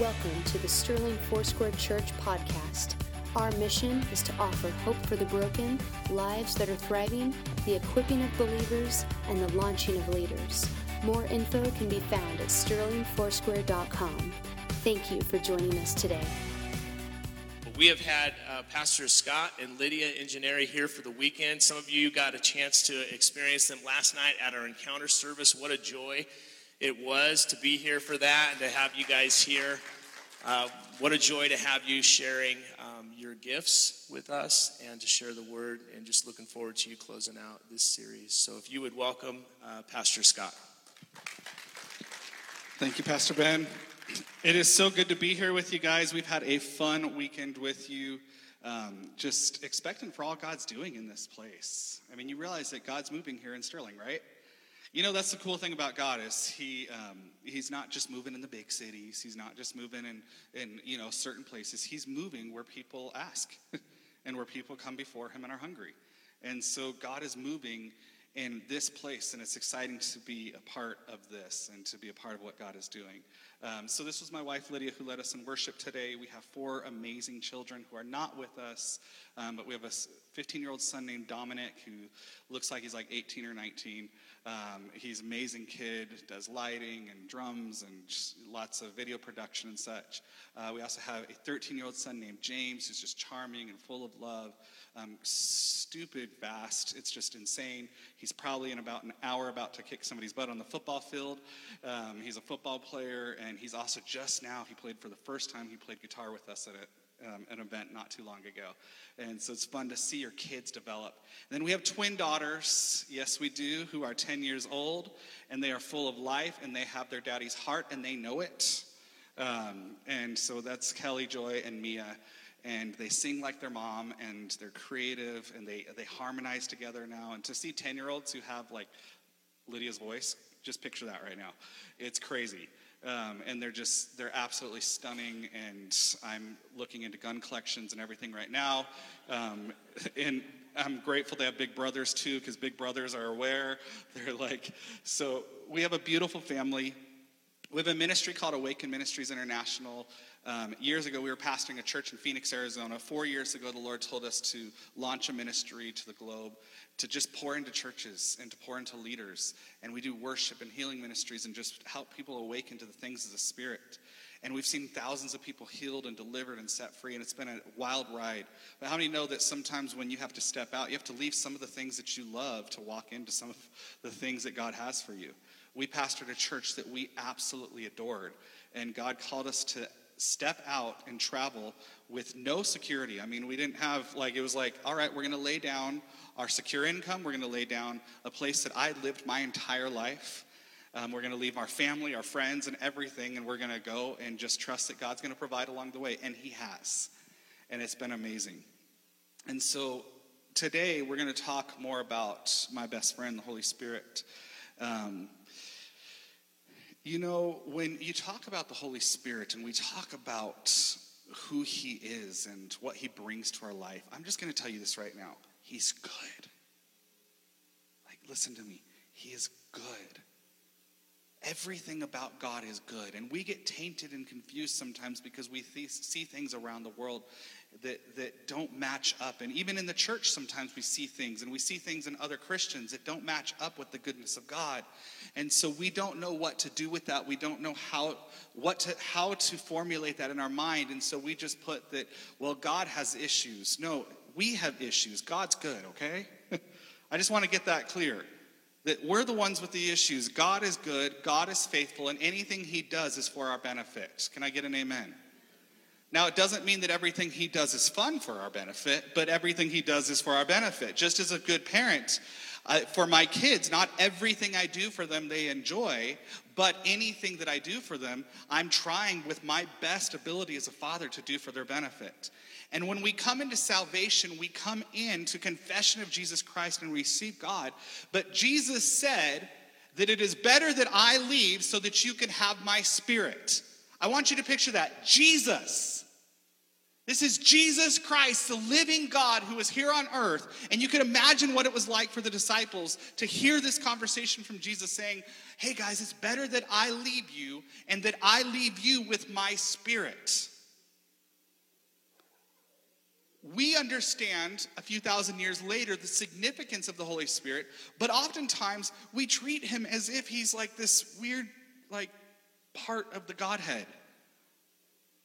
Welcome to the Sterling Foursquare Church podcast. Our mission is to offer hope for the broken, lives that are thriving, the equipping of believers, and the launching of leaders. More info can be found at sterlingfoursquare.com. Thank you for joining us today. We have had uh, Pastor Scott and Lydia Ingenieri here for the weekend. Some of you got a chance to experience them last night at our encounter service. What a joy! it was to be here for that and to have you guys here. Uh, what a joy to have you sharing um, your gifts with us and to share the word, and just looking forward to you closing out this series. So, if you would welcome uh, Pastor Scott. Thank you, Pastor Ben. It is so good to be here with you guys. We've had a fun weekend with you. Um, just expecting for all God's doing in this place. I mean, you realize that God's moving here in Sterling, right? You know, that's the cool thing about God is he um, he's not just moving in the big cities. He's not just moving in in you know certain places. He's moving where people ask, and where people come before Him and are hungry. And so God is moving in this place, and it's exciting to be a part of this and to be a part of what God is doing. Um, so, this was my wife Lydia who led us in worship today. We have four amazing children who are not with us, um, but we have a 15 year old son named Dominic who looks like he's like 18 or 19. Um, he's an amazing kid, does lighting and drums and lots of video production and such. Uh, we also have a 13 year old son named James who's just charming and full of love, um, stupid fast. It's just insane. He's probably in about an hour about to kick somebody's butt on the football field. Um, he's a football player, and he's also just now, he played for the first time, he played guitar with us at a um, an event not too long ago. And so it's fun to see your kids develop. And then we have twin daughters, yes, we do, who are 10 years old, and they are full of life, and they have their daddy's heart, and they know it. Um, and so that's Kelly, Joy, and Mia. And they sing like their mom, and they're creative, and they, they harmonize together now. And to see 10 year olds who have like Lydia's voice, just picture that right now. It's crazy. Um, and they're just they're absolutely stunning and i'm looking into gun collections and everything right now. Um, and i'm grateful to have big brothers too because big brothers are aware. They're like so we have a beautiful family we have a ministry called awaken ministries international um, years ago, we were pastoring a church in Phoenix, Arizona. Four years ago, the Lord told us to launch a ministry to the globe, to just pour into churches and to pour into leaders. And we do worship and healing ministries and just help people awaken to the things of the Spirit. And we've seen thousands of people healed and delivered and set free, and it's been a wild ride. But how many know that sometimes when you have to step out, you have to leave some of the things that you love to walk into some of the things that God has for you? We pastored a church that we absolutely adored, and God called us to step out and travel with no security. I mean, we didn't have, like, it was like, all right, we're going to lay down our secure income. We're going to lay down a place that I lived my entire life. Um, we're going to leave our family, our friends, and everything, and we're going to go and just trust that God's going to provide along the way. And He has. And it's been amazing. And so today we're going to talk more about my best friend, the Holy Spirit. Um, you know, when you talk about the Holy Spirit and we talk about who He is and what He brings to our life, I'm just going to tell you this right now. He's good. Like, listen to me. He is good. Everything about God is good. And we get tainted and confused sometimes because we th- see things around the world that, that don't match up. And even in the church, sometimes we see things, and we see things in other Christians that don't match up with the goodness of God. And so we don't know what to do with that. We don't know how, what to, how to formulate that in our mind. And so we just put that, well, God has issues. No, we have issues. God's good, okay? I just want to get that clear. That we're the ones with the issues. God is good, God is faithful, and anything He does is for our benefit. Can I get an amen? Now, it doesn't mean that everything he does is fun for our benefit, but everything he does is for our benefit. Just as a good parent, uh, for my kids, not everything I do for them they enjoy, but anything that I do for them, I'm trying with my best ability as a father to do for their benefit. And when we come into salvation, we come into confession of Jesus Christ and receive God. But Jesus said that it is better that I leave so that you can have my spirit. I want you to picture that. Jesus This is Jesus Christ, the living God who was here on earth. And you can imagine what it was like for the disciples to hear this conversation from Jesus saying, Hey guys, it's better that I leave you and that I leave you with my spirit. We understand a few thousand years later the significance of the Holy Spirit, but oftentimes we treat him as if he's like this weird, like, part of the Godhead.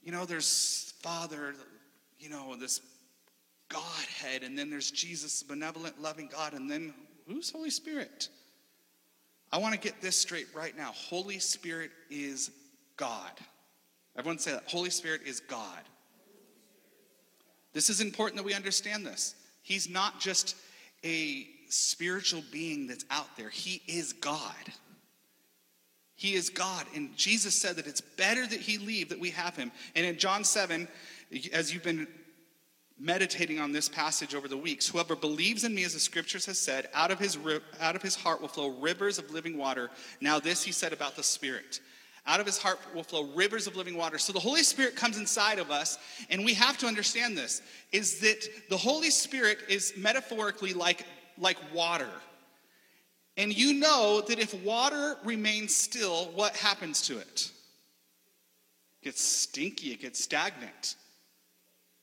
You know, there's Father, you know, this Godhead, and then there's Jesus, benevolent, loving God, and then who's Holy Spirit? I want to get this straight right now. Holy Spirit is God. Everyone say that. Holy Spirit is God. This is important that we understand this. He's not just a spiritual being that's out there, He is God. He is God. And Jesus said that it's better that He leave, that we have Him. And in John 7, as you've been meditating on this passage over the weeks, whoever believes in me, as the scriptures has said, out of his, out of his heart will flow rivers of living water. Now, this he said about the Spirit. Out of his heart will flow rivers of living water. So the Holy Spirit comes inside of us, and we have to understand this is that the Holy Spirit is metaphorically like, like water. And you know that if water remains still, what happens to it? It gets stinky, it gets stagnant.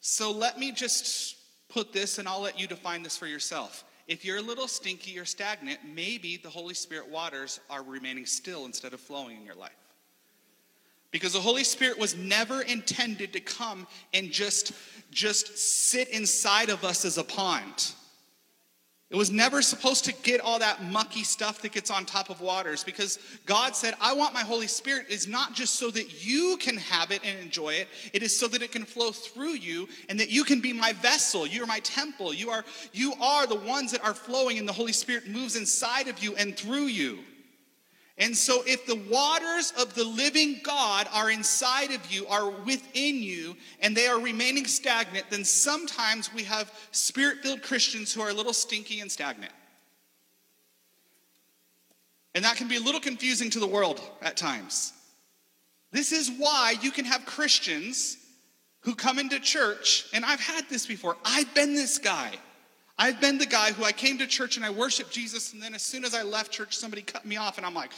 So let me just put this and I'll let you define this for yourself. If you're a little stinky or stagnant, maybe the Holy Spirit waters are remaining still instead of flowing in your life. Because the Holy Spirit was never intended to come and just, just sit inside of us as a pond. It was never supposed to get all that mucky stuff that gets on top of waters because God said, I want my Holy Spirit is not just so that you can have it and enjoy it, it is so that it can flow through you and that you can be my vessel. You are my temple. You are, you are the ones that are flowing, and the Holy Spirit moves inside of you and through you. And so, if the waters of the living God are inside of you, are within you, and they are remaining stagnant, then sometimes we have spirit filled Christians who are a little stinky and stagnant. And that can be a little confusing to the world at times. This is why you can have Christians who come into church, and I've had this before. I've been this guy. I've been the guy who I came to church and I worshiped Jesus, and then as soon as I left church, somebody cut me off, and I'm like,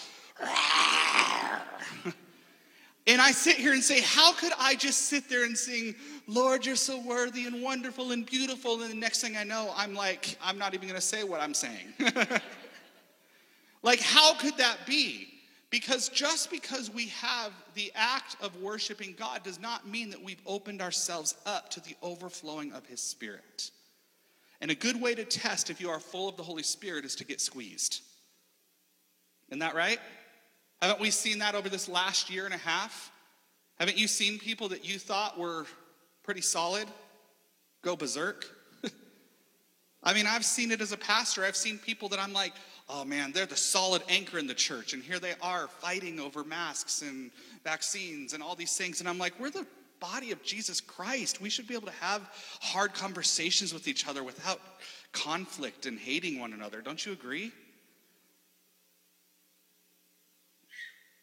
and I sit here and say, How could I just sit there and sing, Lord, you're so worthy and wonderful and beautiful? And the next thing I know, I'm like, I'm not even gonna say what I'm saying. like, how could that be? Because just because we have the act of worshiping God does not mean that we've opened ourselves up to the overflowing of His Spirit. And a good way to test if you are full of the Holy Spirit is to get squeezed. Isn't that right? Haven't we seen that over this last year and a half? Haven't you seen people that you thought were pretty solid go berserk? I mean, I've seen it as a pastor. I've seen people that I'm like, oh man, they're the solid anchor in the church. And here they are fighting over masks and vaccines and all these things. And I'm like, we're the body of Jesus Christ. We should be able to have hard conversations with each other without conflict and hating one another. Don't you agree?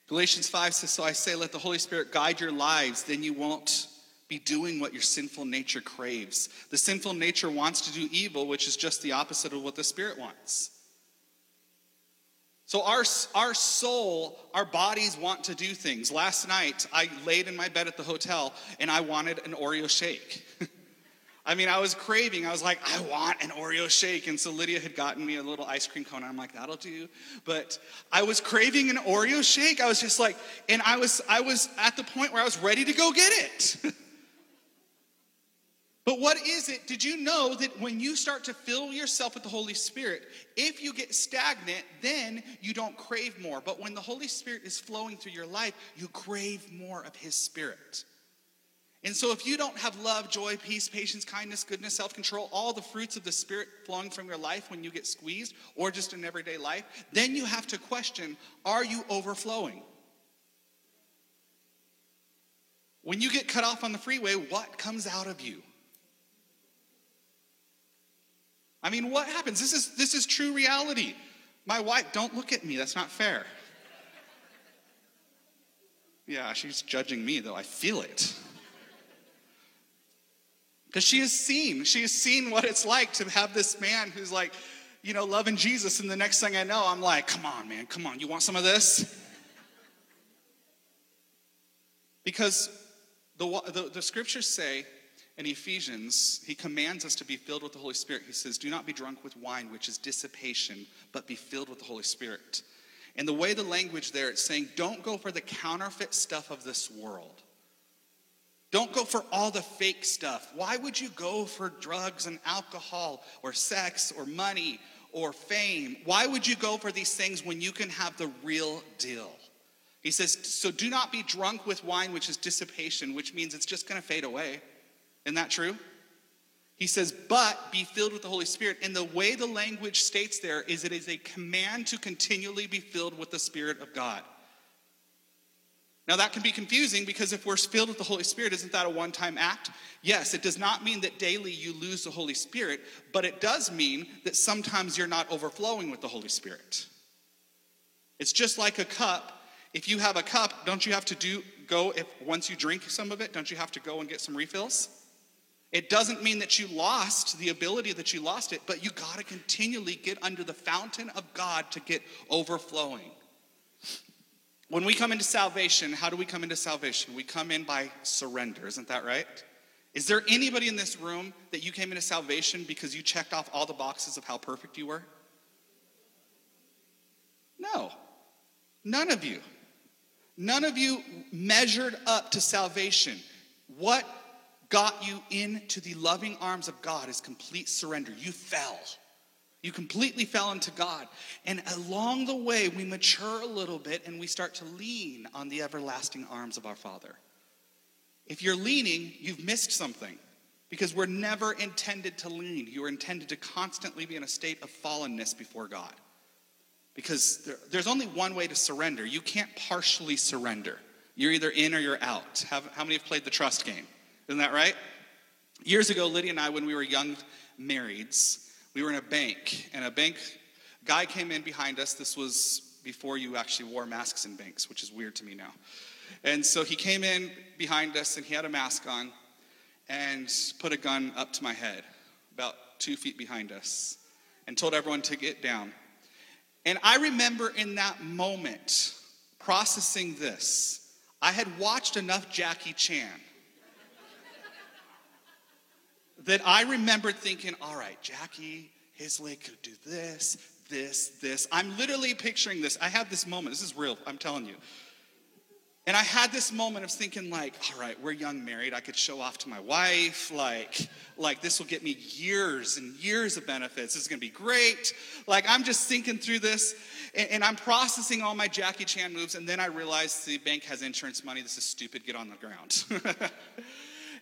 Galatians 5 says, So I say, let the Holy Spirit guide your lives, then you won't be doing what your sinful nature craves. The sinful nature wants to do evil, which is just the opposite of what the Spirit wants. So, our, our soul, our bodies want to do things. Last night, I laid in my bed at the hotel and I wanted an Oreo shake. I mean, I was craving. I was like, I want an Oreo shake. And so Lydia had gotten me a little ice cream cone. I'm like, that'll do. But I was craving an Oreo shake. I was just like, and I was I was at the point where I was ready to go get it. But what is it? Did you know that when you start to fill yourself with the Holy Spirit, if you get stagnant, then you don't crave more. But when the Holy Spirit is flowing through your life, you crave more of His Spirit. And so, if you don't have love, joy, peace, patience, kindness, goodness, self control, all the fruits of the Spirit flowing from your life when you get squeezed or just in everyday life, then you have to question are you overflowing? When you get cut off on the freeway, what comes out of you? I mean, what happens? This is, this is true reality. My wife, don't look at me, that's not fair. Yeah, she's judging me, though. I feel it. Because she has seen, she has seen what it's like to have this man who's like, you know, loving Jesus. And the next thing I know, I'm like, come on, man, come on, you want some of this? Because the, the, the scriptures say in Ephesians, he commands us to be filled with the Holy Spirit. He says, Do not be drunk with wine, which is dissipation, but be filled with the Holy Spirit. And the way the language there, it's saying, Don't go for the counterfeit stuff of this world. Don't go for all the fake stuff. Why would you go for drugs and alcohol or sex or money or fame? Why would you go for these things when you can have the real deal? He says, So do not be drunk with wine, which is dissipation, which means it's just going to fade away. Isn't that true? He says, but be filled with the Holy Spirit. And the way the language states there is it is a command to continually be filled with the Spirit of God. Now, that can be confusing because if we're filled with the Holy Spirit, isn't that a one time act? Yes, it does not mean that daily you lose the Holy Spirit, but it does mean that sometimes you're not overflowing with the Holy Spirit. It's just like a cup. If you have a cup, don't you have to do go if once you drink some of it, don't you have to go and get some refills? It doesn't mean that you lost the ability that you lost it, but you got to continually get under the fountain of God to get overflowing. When we come into salvation, how do we come into salvation? We come in by surrender, isn't that right? Is there anybody in this room that you came into salvation because you checked off all the boxes of how perfect you were? No. None of you. None of you measured up to salvation. What got you into the loving arms of God is complete surrender. You fell. You completely fell into God. And along the way, we mature a little bit and we start to lean on the everlasting arms of our Father. If you're leaning, you've missed something because we're never intended to lean. You are intended to constantly be in a state of fallenness before God. Because there, there's only one way to surrender. You can't partially surrender. You're either in or you're out. How, how many have played the trust game? Isn't that right? Years ago, Lydia and I, when we were young marrieds, we were in a bank, and a bank guy came in behind us. This was before you actually wore masks in banks, which is weird to me now. And so he came in behind us, and he had a mask on, and put a gun up to my head, about two feet behind us, and told everyone to get down. And I remember in that moment processing this. I had watched enough Jackie Chan that I remembered thinking, all right, Jackie Hisley could do this, this, this. I'm literally picturing this. I had this moment. This is real, I'm telling you. And I had this moment of thinking, like, all right, we're young married. I could show off to my wife. Like, like this will get me years and years of benefits. This is gonna be great. Like, I'm just thinking through this and, and I'm processing all my Jackie Chan moves. And then I realize the bank has insurance money. This is stupid. Get on the ground.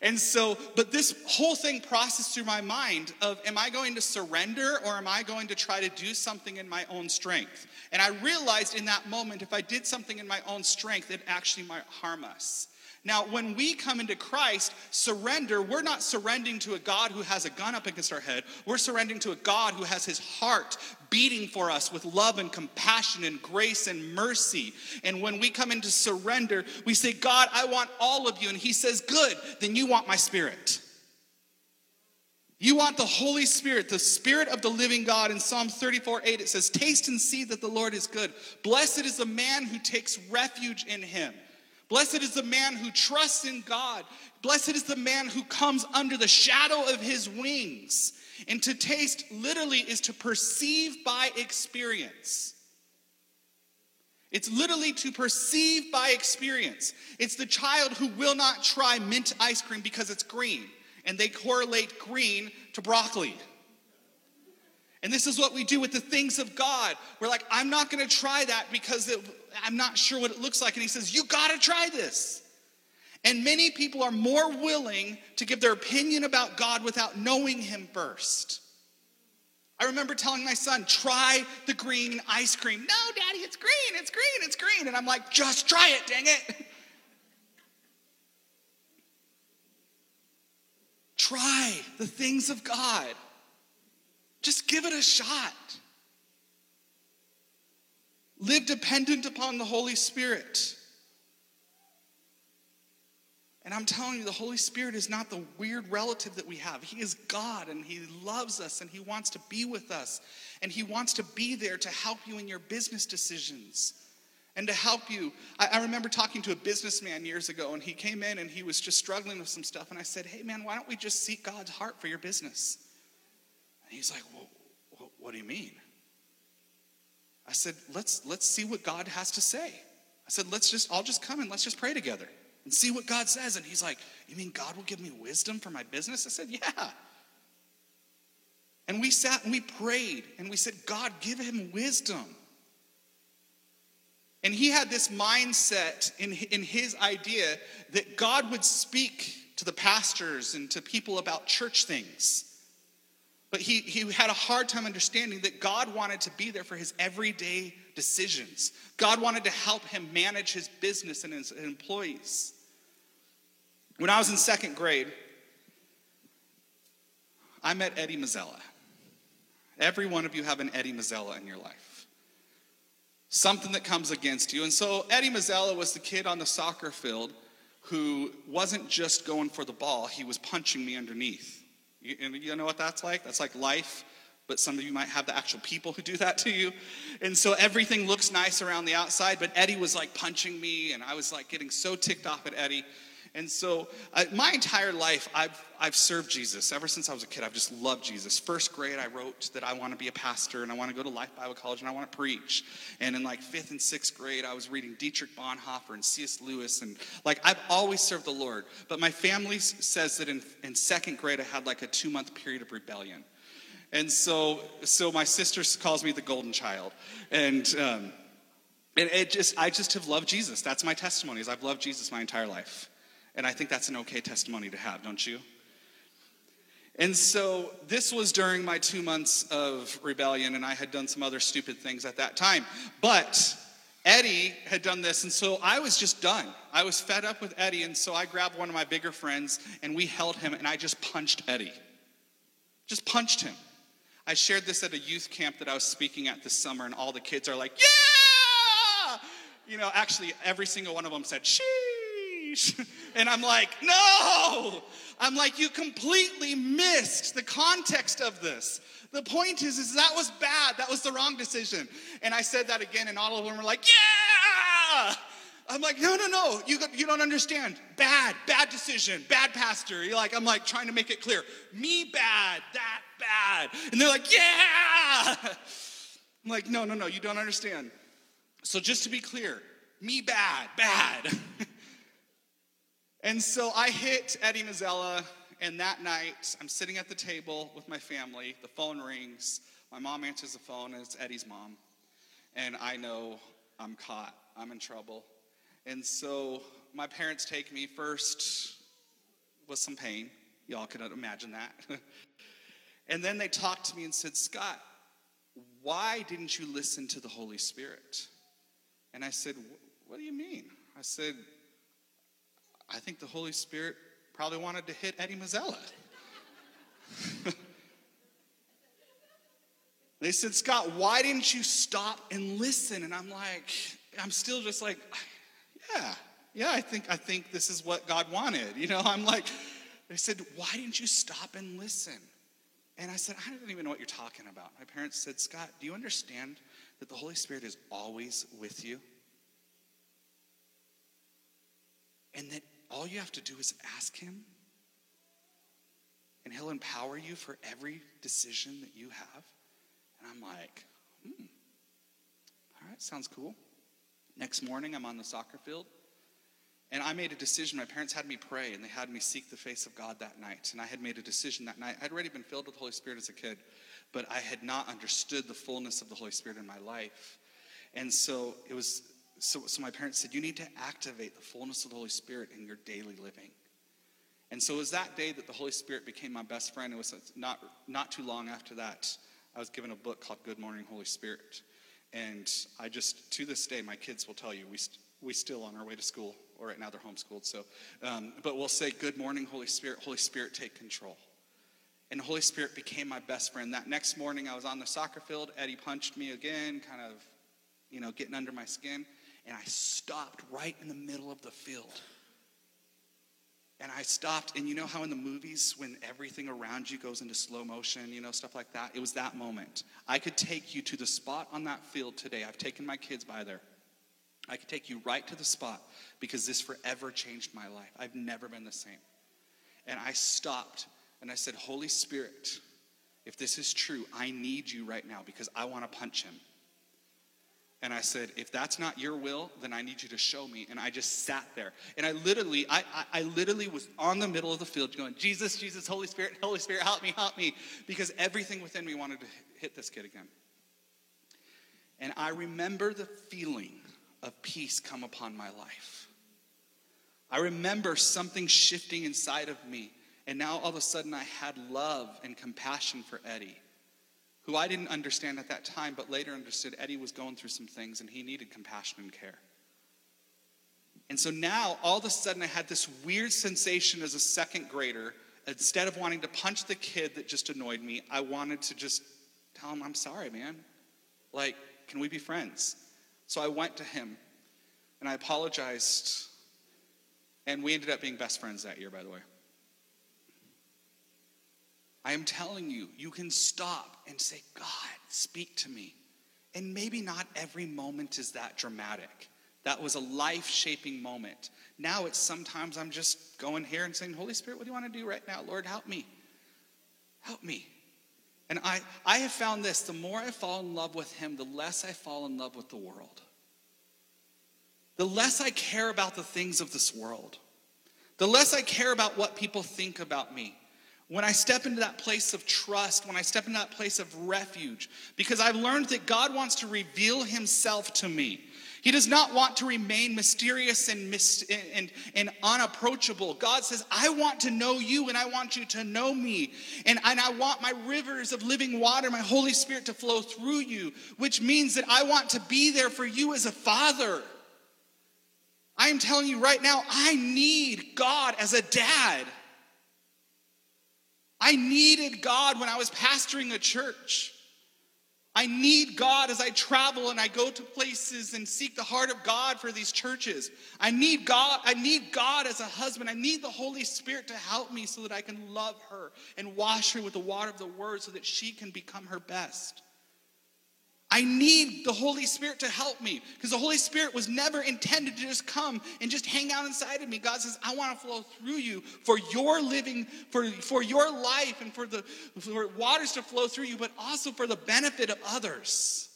And so, but this whole thing processed through my mind of am I going to surrender or am I going to try to do something in my own strength? And I realized in that moment if I did something in my own strength, it actually might harm us. Now, when we come into Christ, surrender, we're not surrendering to a God who has a gun up against our head. We're surrendering to a God who has his heart beating for us with love and compassion and grace and mercy. And when we come into surrender, we say, God, I want all of you. And he says, Good, then you want my spirit. You want the Holy Spirit, the Spirit of the living God. In Psalm 34 8, it says, Taste and see that the Lord is good. Blessed is the man who takes refuge in him. Blessed is the man who trusts in God. Blessed is the man who comes under the shadow of his wings. And to taste literally is to perceive by experience. It's literally to perceive by experience. It's the child who will not try mint ice cream because it's green, and they correlate green to broccoli. And this is what we do with the things of God. We're like, I'm not gonna try that because it, I'm not sure what it looks like. And he says, You gotta try this. And many people are more willing to give their opinion about God without knowing Him first. I remember telling my son, try the green ice cream. No, daddy, it's green, it's green, it's green. And I'm like, just try it, dang it. try the things of God. Just give it a shot. Live dependent upon the Holy Spirit. And I'm telling you, the Holy Spirit is not the weird relative that we have. He is God and He loves us and He wants to be with us. And He wants to be there to help you in your business decisions and to help you. I, I, remember talking to a businessman years ago and he came in and he was just struggling with some stuff. And I said, Hey, man, why don't we just seek God's heart for your business? And he's like, well, What do you mean? I said, let's, let's see what God has to say. I said, let's just, I'll just come and let's just pray together and see what God says. And he's like, You mean God will give me wisdom for my business? I said, Yeah. And we sat and we prayed and we said, God, give him wisdom. And he had this mindset in, in his idea that God would speak to the pastors and to people about church things. But he, he had a hard time understanding that God wanted to be there for his everyday decisions. God wanted to help him manage his business and his employees. When I was in second grade, I met Eddie Mazzella. Every one of you have an Eddie Mazzella in your life. Something that comes against you. And so Eddie Mazzella was the kid on the soccer field who wasn't just going for the ball, he was punching me underneath. You, you know what that's like? That's like life but some of you might have the actual people who do that to you. And so everything looks nice around the outside, but Eddie was like punching me, and I was like getting so ticked off at Eddie. And so, my entire life, I've, I've served Jesus. Ever since I was a kid, I've just loved Jesus. First grade, I wrote that I want to be a pastor and I want to go to Life Bible College and I want to preach. And in like fifth and sixth grade, I was reading Dietrich Bonhoeffer and C.S. Lewis. And like, I've always served the Lord. But my family says that in, in second grade, I had like a two month period of rebellion. And so, so my sister calls me the golden child. And, um, and it just, I just have loved Jesus. That's my testimony is I've loved Jesus my entire life. And I think that's an okay testimony to have, don't you? And so this was during my two months of rebellion, and I had done some other stupid things at that time. But Eddie had done this, and so I was just done. I was fed up with Eddie, and so I grabbed one of my bigger friends, and we held him, and I just punched Eddie. Just punched him. I shared this at a youth camp that I was speaking at this summer, and all the kids are like, yeah! You know, actually, every single one of them said, shee! And I'm like, no! I'm like, you completely missed the context of this. The point is, is that was bad. That was the wrong decision. And I said that again, and all of them were like, yeah! I'm like, no, no, no, you, you don't understand. Bad, bad decision, bad pastor. You're like, I'm like trying to make it clear. Me bad, that bad. And they're like, yeah! I'm like, no, no, no, you don't understand. So just to be clear, me bad, bad. And so I hit Eddie Mazzella, and that night I'm sitting at the table with my family. The phone rings. My mom answers the phone, and it's Eddie's mom. And I know I'm caught, I'm in trouble. And so my parents take me first with some pain. Y'all can imagine that. and then they talked to me and said, Scott, why didn't you listen to the Holy Spirit? And I said, What do you mean? I said, I think the Holy Spirit probably wanted to hit Eddie Mazzella. they said, Scott, why didn't you stop and listen? And I'm like, I'm still just like, yeah, yeah, I think I think this is what God wanted. You know, I'm like, they said, why didn't you stop and listen? And I said, I don't even know what you're talking about. My parents said, Scott, do you understand that the Holy Spirit is always with you? And that all you have to do is ask Him, and He'll empower you for every decision that you have. And I'm like, hmm, all right, sounds cool. Next morning, I'm on the soccer field. And I made a decision. My parents had me pray, and they had me seek the face of God that night. And I had made a decision that night. I'd already been filled with the Holy Spirit as a kid, but I had not understood the fullness of the Holy Spirit in my life. And so it was so, so my parents said, You need to activate the fullness of the Holy Spirit in your daily living. And so it was that day that the Holy Spirit became my best friend. It was not, not too long after that, I was given a book called Good Morning, Holy Spirit. And I just, to this day, my kids will tell you, we, st- we still on our way to school, or right now they're homeschooled. So, um, but we'll say, Good morning, Holy Spirit. Holy Spirit, take control. And the Holy Spirit became my best friend. That next morning, I was on the soccer field. Eddie punched me again, kind of, you know, getting under my skin and I stopped right in the middle of the field. And I stopped, and you know how in the movies, when everything around you goes into slow motion, you know, stuff like that? It was that moment. I could take you to the spot on that field today. I've taken my kids by there. I could take you right to the spot because this forever changed my life. I've never been the same. And I stopped and I said, Holy Spirit, if this is true, I need you right now because I want to punch him. And I said, if that's not your will, then I need you to show me. And I just sat there. And I literally, I, I, I, literally was on the middle of the field going, Jesus, Jesus, Holy Spirit, Holy Spirit, help me, help me. Because everything within me wanted to hit this kid again. And I remember the feeling of peace come upon my life. I remember something shifting inside of me. And now all of a sudden I had love and compassion for Eddie who I didn't understand at that time, but later understood Eddie was going through some things and he needed compassion and care. And so now, all of a sudden, I had this weird sensation as a second grader. Instead of wanting to punch the kid that just annoyed me, I wanted to just tell him, I'm sorry, man. Like, can we be friends? So I went to him and I apologized. And we ended up being best friends that year, by the way. I am telling you, you can stop and say, God, speak to me. And maybe not every moment is that dramatic. That was a life shaping moment. Now it's sometimes I'm just going here and saying, Holy Spirit, what do you want to do right now? Lord, help me. Help me. And I, I have found this the more I fall in love with Him, the less I fall in love with the world. The less I care about the things of this world, the less I care about what people think about me. When I step into that place of trust, when I step into that place of refuge, because I've learned that God wants to reveal himself to me. He does not want to remain mysterious and, and, and unapproachable. God says, I want to know you and I want you to know me. And, and I want my rivers of living water, my Holy Spirit to flow through you, which means that I want to be there for you as a father. I am telling you right now, I need God as a dad. I needed God when I was pastoring a church. I need God as I travel and I go to places and seek the heart of God for these churches. I need God, I need God as a husband. I need the Holy Spirit to help me so that I can love her and wash her with the water of the word so that she can become her best. I need the Holy Spirit to help me because the Holy Spirit was never intended to just come and just hang out inside of me. God says, I want to flow through you for your living, for, for your life, and for the for waters to flow through you, but also for the benefit of others.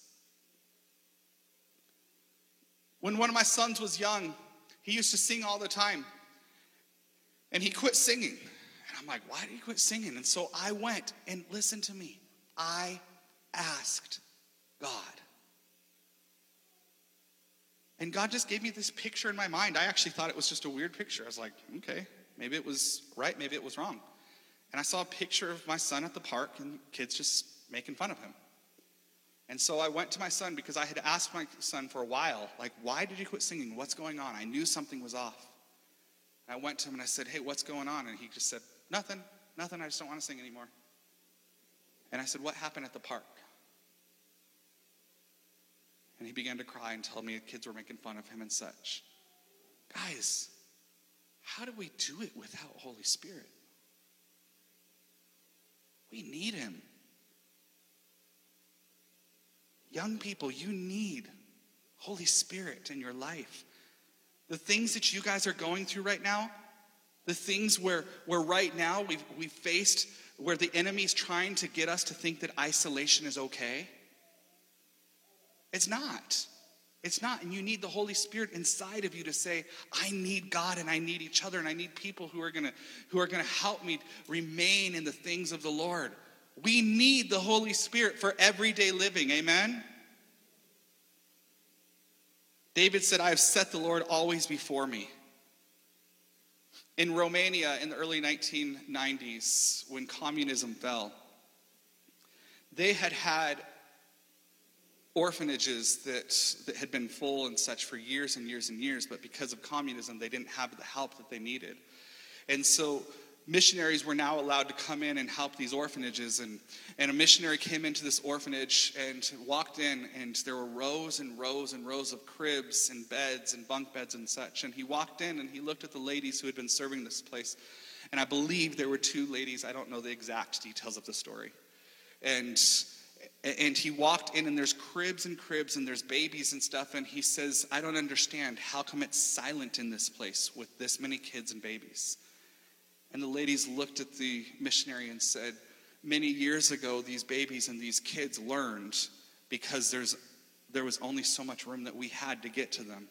When one of my sons was young, he used to sing all the time. And he quit singing. And I'm like, why did he quit singing? And so I went and listen to me. I asked God. And God just gave me this picture in my mind. I actually thought it was just a weird picture. I was like, okay, maybe it was right, maybe it was wrong. And I saw a picture of my son at the park and kids just making fun of him. And so I went to my son because I had asked my son for a while, like, why did you quit singing? What's going on? I knew something was off. And I went to him and I said, hey, what's going on? And he just said, nothing, nothing. I just don't want to sing anymore. And I said, what happened at the park? And he began to cry and tell me kids were making fun of him and such. Guys, how do we do it without Holy Spirit? We need him. Young people, you need Holy Spirit in your life. The things that you guys are going through right now, the things where, where right now we've, we've faced, where the enemy's trying to get us to think that isolation is okay it's not. It's not. And you need the Holy Spirit inside of you to say, I need God and I need each other and I need people who are gonna who are gonna help me remain in the things of the Lord. We need the Holy Spirit for everyday living. Amen. David said, I have set the Lord always before me. In Romania in the early 1990s, when communism fell, they had had orphanages that, that had been full and such for years and years and years, but because of communism, they didn't have the help that they needed. And so missionaries were now allowed to come in and help these orphanages. And, and a missionary came into this orphanage and walked in, and there were rows and rows and rows of cribs and beds and bunk beds and such. And he walked in and he looked at the ladies who had been serving this place. And I believe there were two ladies, I don't know the exact details of the story. And and he walked in and there's cribs and cribs and there's babies and stuff and he says i don't understand how come it's silent in this place with this many kids and babies and the ladies looked at the missionary and said, Many years ago, these babies and these kids learned because there's, there was only so much room that we had to get to them.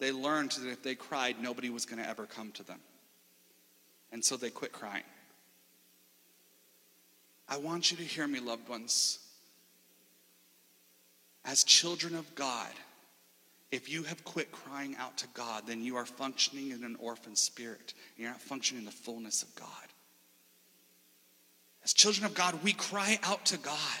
They learned that if they cried, nobody was going to ever come to them. And so they quit crying. I want you to hear me, loved ones. As children of God, if you have quit crying out to God, then you are functioning in an orphan spirit. You're not functioning in the fullness of God. As children of God, we cry out to God.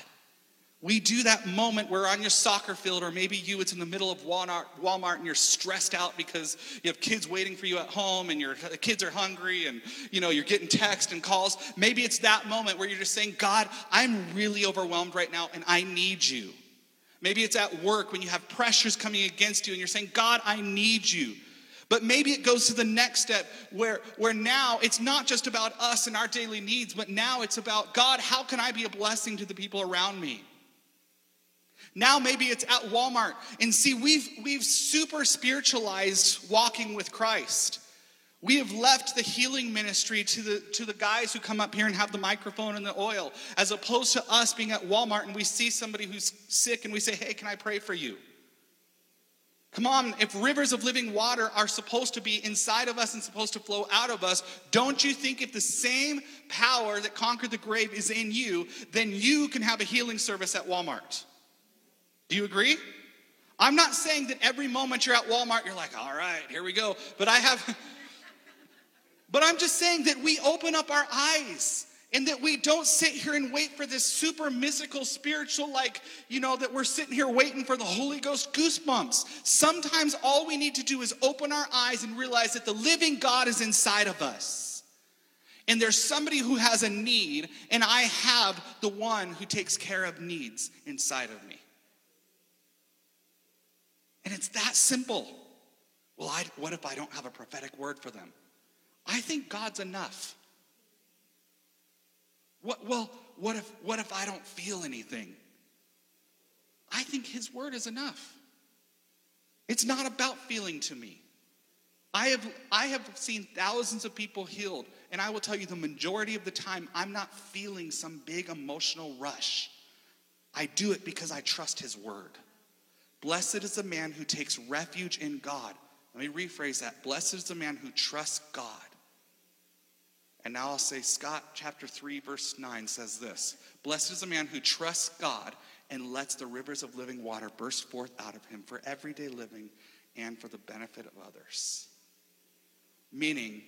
We do that moment where on your soccer field, or maybe you, it's in the middle of Walmart and you're stressed out because you have kids waiting for you at home and your kids are hungry and you know you're getting text and calls. Maybe it's that moment where you're just saying, God, I'm really overwhelmed right now and I need you. Maybe it's at work when you have pressures coming against you and you're saying, God, I need you. But maybe it goes to the next step where, where now it's not just about us and our daily needs, but now it's about God, how can I be a blessing to the people around me? Now maybe it's at Walmart. And see, we've, we've super spiritualized walking with Christ. We have left the healing ministry to the, to the guys who come up here and have the microphone and the oil, as opposed to us being at Walmart and we see somebody who's sick and we say, Hey, can I pray for you? Come on, if rivers of living water are supposed to be inside of us and supposed to flow out of us, don't you think if the same power that conquered the grave is in you, then you can have a healing service at Walmart? Do you agree? I'm not saying that every moment you're at Walmart, you're like, all right, here we go. But I have. But I'm just saying that we open up our eyes and that we don't sit here and wait for this super mystical, spiritual, like, you know, that we're sitting here waiting for the Holy Ghost goosebumps. Sometimes all we need to do is open our eyes and realize that the living God is inside of us. And there's somebody who has a need, and I have the one who takes care of needs inside of me. And it's that simple. Well, I, what if I don't have a prophetic word for them? Think God's enough. What, well, what if, what if I don't feel anything? I think His word is enough. It's not about feeling to me. I have, I have seen thousands of people healed, and I will tell you the majority of the time, I'm not feeling some big emotional rush. I do it because I trust His word. Blessed is the man who takes refuge in God. Let me rephrase that. Blessed is the man who trusts God. And now I'll say, Scott chapter 3, verse 9 says this Blessed is the man who trusts God and lets the rivers of living water burst forth out of him for everyday living and for the benefit of others. Meaning,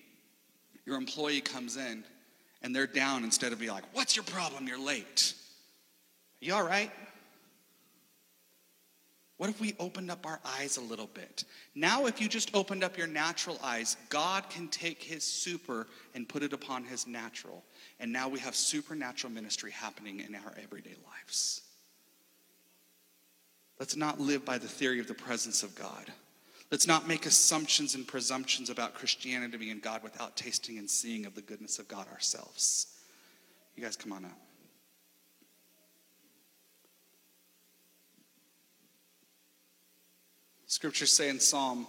your employee comes in and they're down instead of being like, What's your problem? You're late. Are you all right? What if we opened up our eyes a little bit? Now, if you just opened up your natural eyes, God can take his super and put it upon his natural. And now we have supernatural ministry happening in our everyday lives. Let's not live by the theory of the presence of God. Let's not make assumptions and presumptions about Christianity and God without tasting and seeing of the goodness of God ourselves. You guys, come on up. Scriptures say in Psalm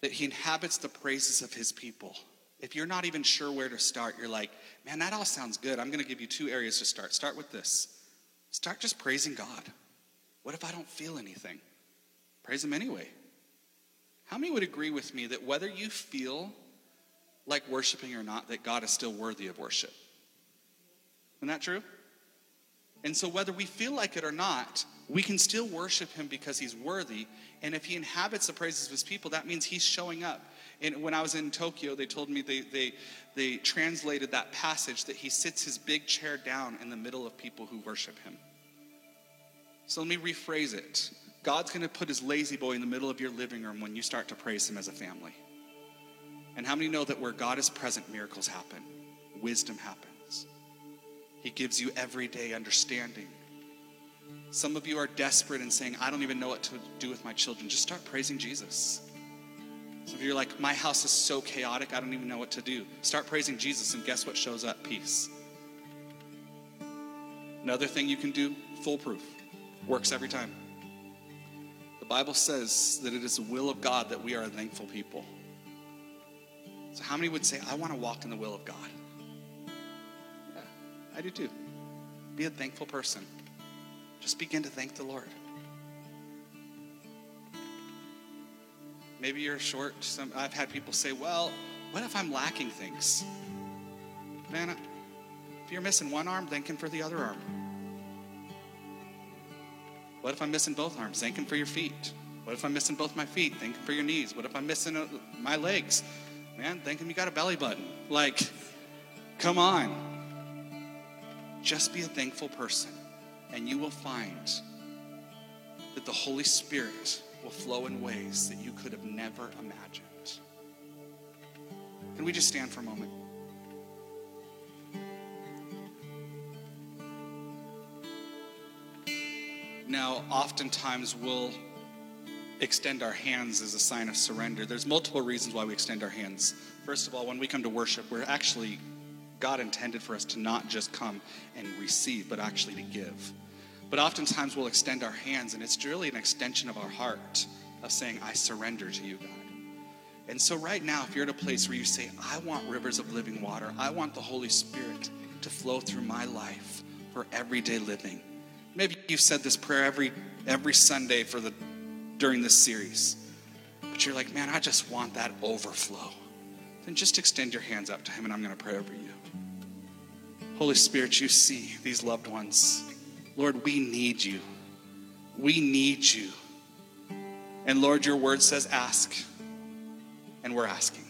that he inhabits the praises of his people. If you're not even sure where to start, you're like, man, that all sounds good. I'm going to give you two areas to start. Start with this start just praising God. What if I don't feel anything? Praise Him anyway. How many would agree with me that whether you feel like worshiping or not, that God is still worthy of worship? Isn't that true? And so, whether we feel like it or not, we can still worship him because he's worthy. And if he inhabits the praises of his people, that means he's showing up. And when I was in Tokyo, they told me they, they, they translated that passage that he sits his big chair down in the middle of people who worship him. So let me rephrase it God's going to put his La-Z-Boy in the middle of your living room when you start to praise him as a family. And how many know that where God is present, miracles happen? wisdom happens. He gives you everyday understanding. Some of you are desperate and saying, I don't even know what to do with my children. Just start praising Jesus. Some of you are like, my house is so chaotic, I don't even know what to do. Start praising Jesus, and guess what shows up? Peace. Another thing you can do, foolproof. Works every time. The Bible says that it is the will of God that we are a thankful people. So, how many would say, I want to walk in the will of God? Yeah, I do too. Be a thankful person. Just begin to thank the Lord. Maybe you're short. Some, I've had people say, well, what if I'm lacking things? Man, if you're missing one arm, thank Him for the other arm. What if I'm missing both arms? Thank Him for your feet. What if I'm missing both my feet? Thank Him for your knees. What if I'm missing uh, my legs? Man, thank Him you got a belly button. Like, come on. Just be a thankful person, and you will find that the Holy Spirit will flow in ways that you could have never imagined. Can we just stand for a moment? Now, oftentimes we'll extend our hands as a sign of surrender. There's multiple reasons why we extend our hands. First of all, when we come to worship, we're actually, God intended for us to not just come and receive, but actually to give. But oftentimes we'll extend our hands, and it's really an extension of our heart of saying, I surrender to you, God. And so, right now, if you're at a place where you say, I want rivers of living water, I want the Holy Spirit to flow through my life for everyday living. Maybe you've said this prayer every, every Sunday for the, during this series, but you're like, man, I just want that overflow. Then just extend your hands up to Him, and I'm going to pray over you. Holy Spirit, you see these loved ones. Lord, we need you. We need you. And Lord, your word says ask, and we're asking.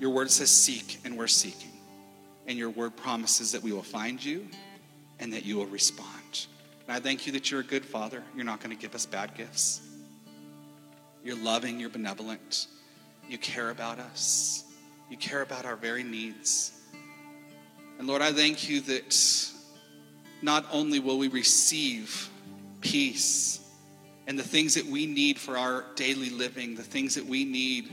Your word says seek, and we're seeking. And your word promises that we will find you and that you will respond. And I thank you that you're a good father. You're not going to give us bad gifts. You're loving, you're benevolent. You care about us, you care about our very needs. And Lord, I thank you that not only will we receive peace and the things that we need for our daily living, the things that we need,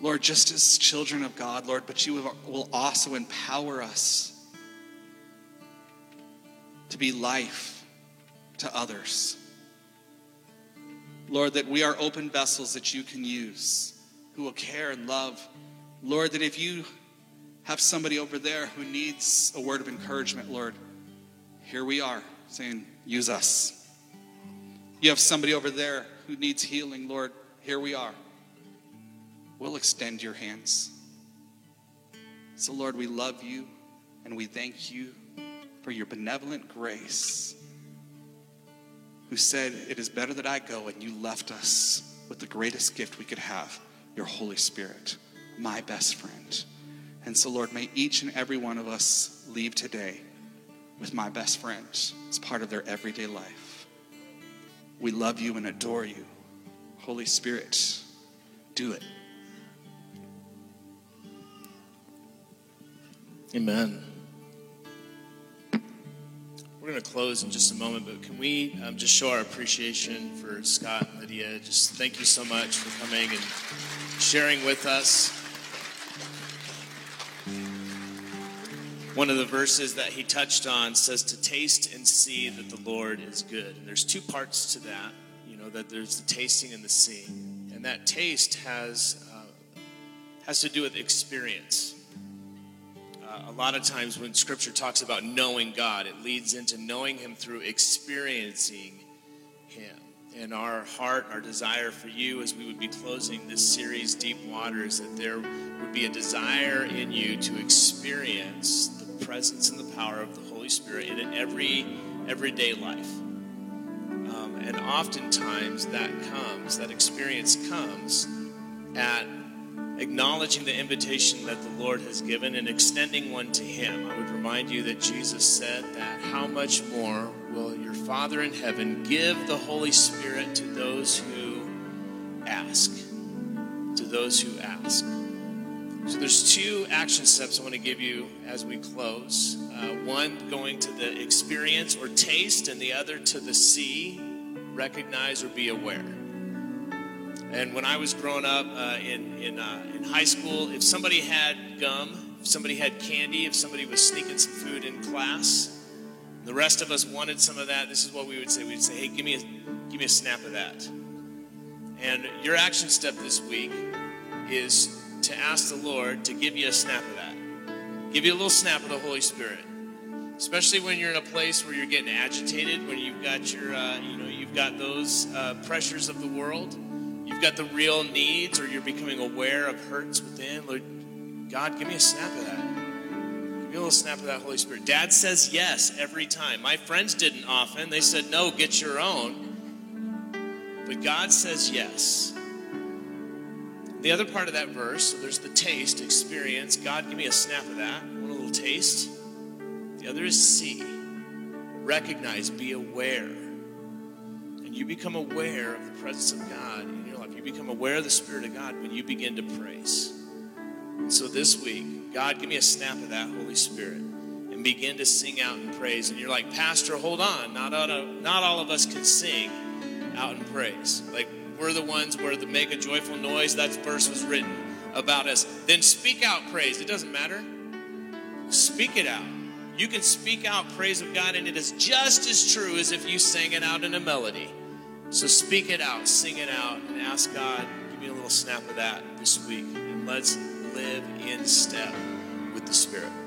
Lord, just as children of God, Lord, but you will also empower us to be life to others. Lord, that we are open vessels that you can use, who will care and love. Lord, that if you have somebody over there who needs a word of encouragement, Lord, here we are saying, use us. You have somebody over there who needs healing, Lord, here we are. We'll extend your hands. So, Lord, we love you and we thank you for your benevolent grace, who said, It is better that I go, and you left us with the greatest gift we could have your Holy Spirit, my best friend. And so, Lord, may each and every one of us leave today with my best friend as part of their everyday life. We love you and adore you. Holy Spirit, do it. Amen. We're going to close in just a moment, but can we um, just show our appreciation for Scott and Lydia? Just thank you so much for coming and sharing with us. One of the verses that he touched on says to taste and see that the Lord is good. And there's two parts to that, you know, that there's the tasting and the seeing. And that taste has, uh, has to do with experience uh, a lot of times when scripture talks about knowing God, it leads into knowing Him through experiencing Him. And our heart, our desire for you as we would be closing this series, Deep Waters, that there would be a desire in you to experience the presence and the power of the Holy Spirit in every everyday life. Um, and oftentimes that comes, that experience comes at acknowledging the invitation that the Lord has given and extending one to Him. I would remind you that Jesus said that how much more will your Father in heaven give the Holy Spirit to those who ask? To those who ask. So there's two action steps I want to give you as we close. Uh, one going to the experience or taste, and the other to the see, recognize, or be aware. And when I was growing up uh, in in, uh, in high school, if somebody had gum, if somebody had candy, if somebody was sneaking some food in class, the rest of us wanted some of that. This is what we would say. We'd say, "Hey, give me a give me a snap of that." And your action step this week is to ask the Lord to give you a snap of that. Give you a little snap of the Holy Spirit. Especially when you're in a place where you're getting agitated, when you've got your, uh, you know, you've got those uh, pressures of the world, you've got the real needs, or you're becoming aware of hurts within. Lord, God, give me a snap of that. Give a little snap of that Holy Spirit. Dad says yes every time. My friends didn't often. They said no, get your own. But God says yes. The other part of that verse, so there's the taste, experience. God, give me a snap of that. Want a little taste. The other is see, recognize, be aware. And you become aware of the presence of God in your life. You become aware of the Spirit of God when you begin to praise. So this week, God, give me a snap of that Holy Spirit and begin to sing out and praise. And you're like, Pastor, hold on. Not all of, not all of us can sing out in praise. Like, we're the ones where the make a joyful noise, that verse was written about us. Then speak out praise. It doesn't matter. Speak it out. You can speak out praise of God, and it is just as true as if you sang it out in a melody. So speak it out, sing it out, and ask God, give me a little snap of that this week. And let's live in step with the Spirit.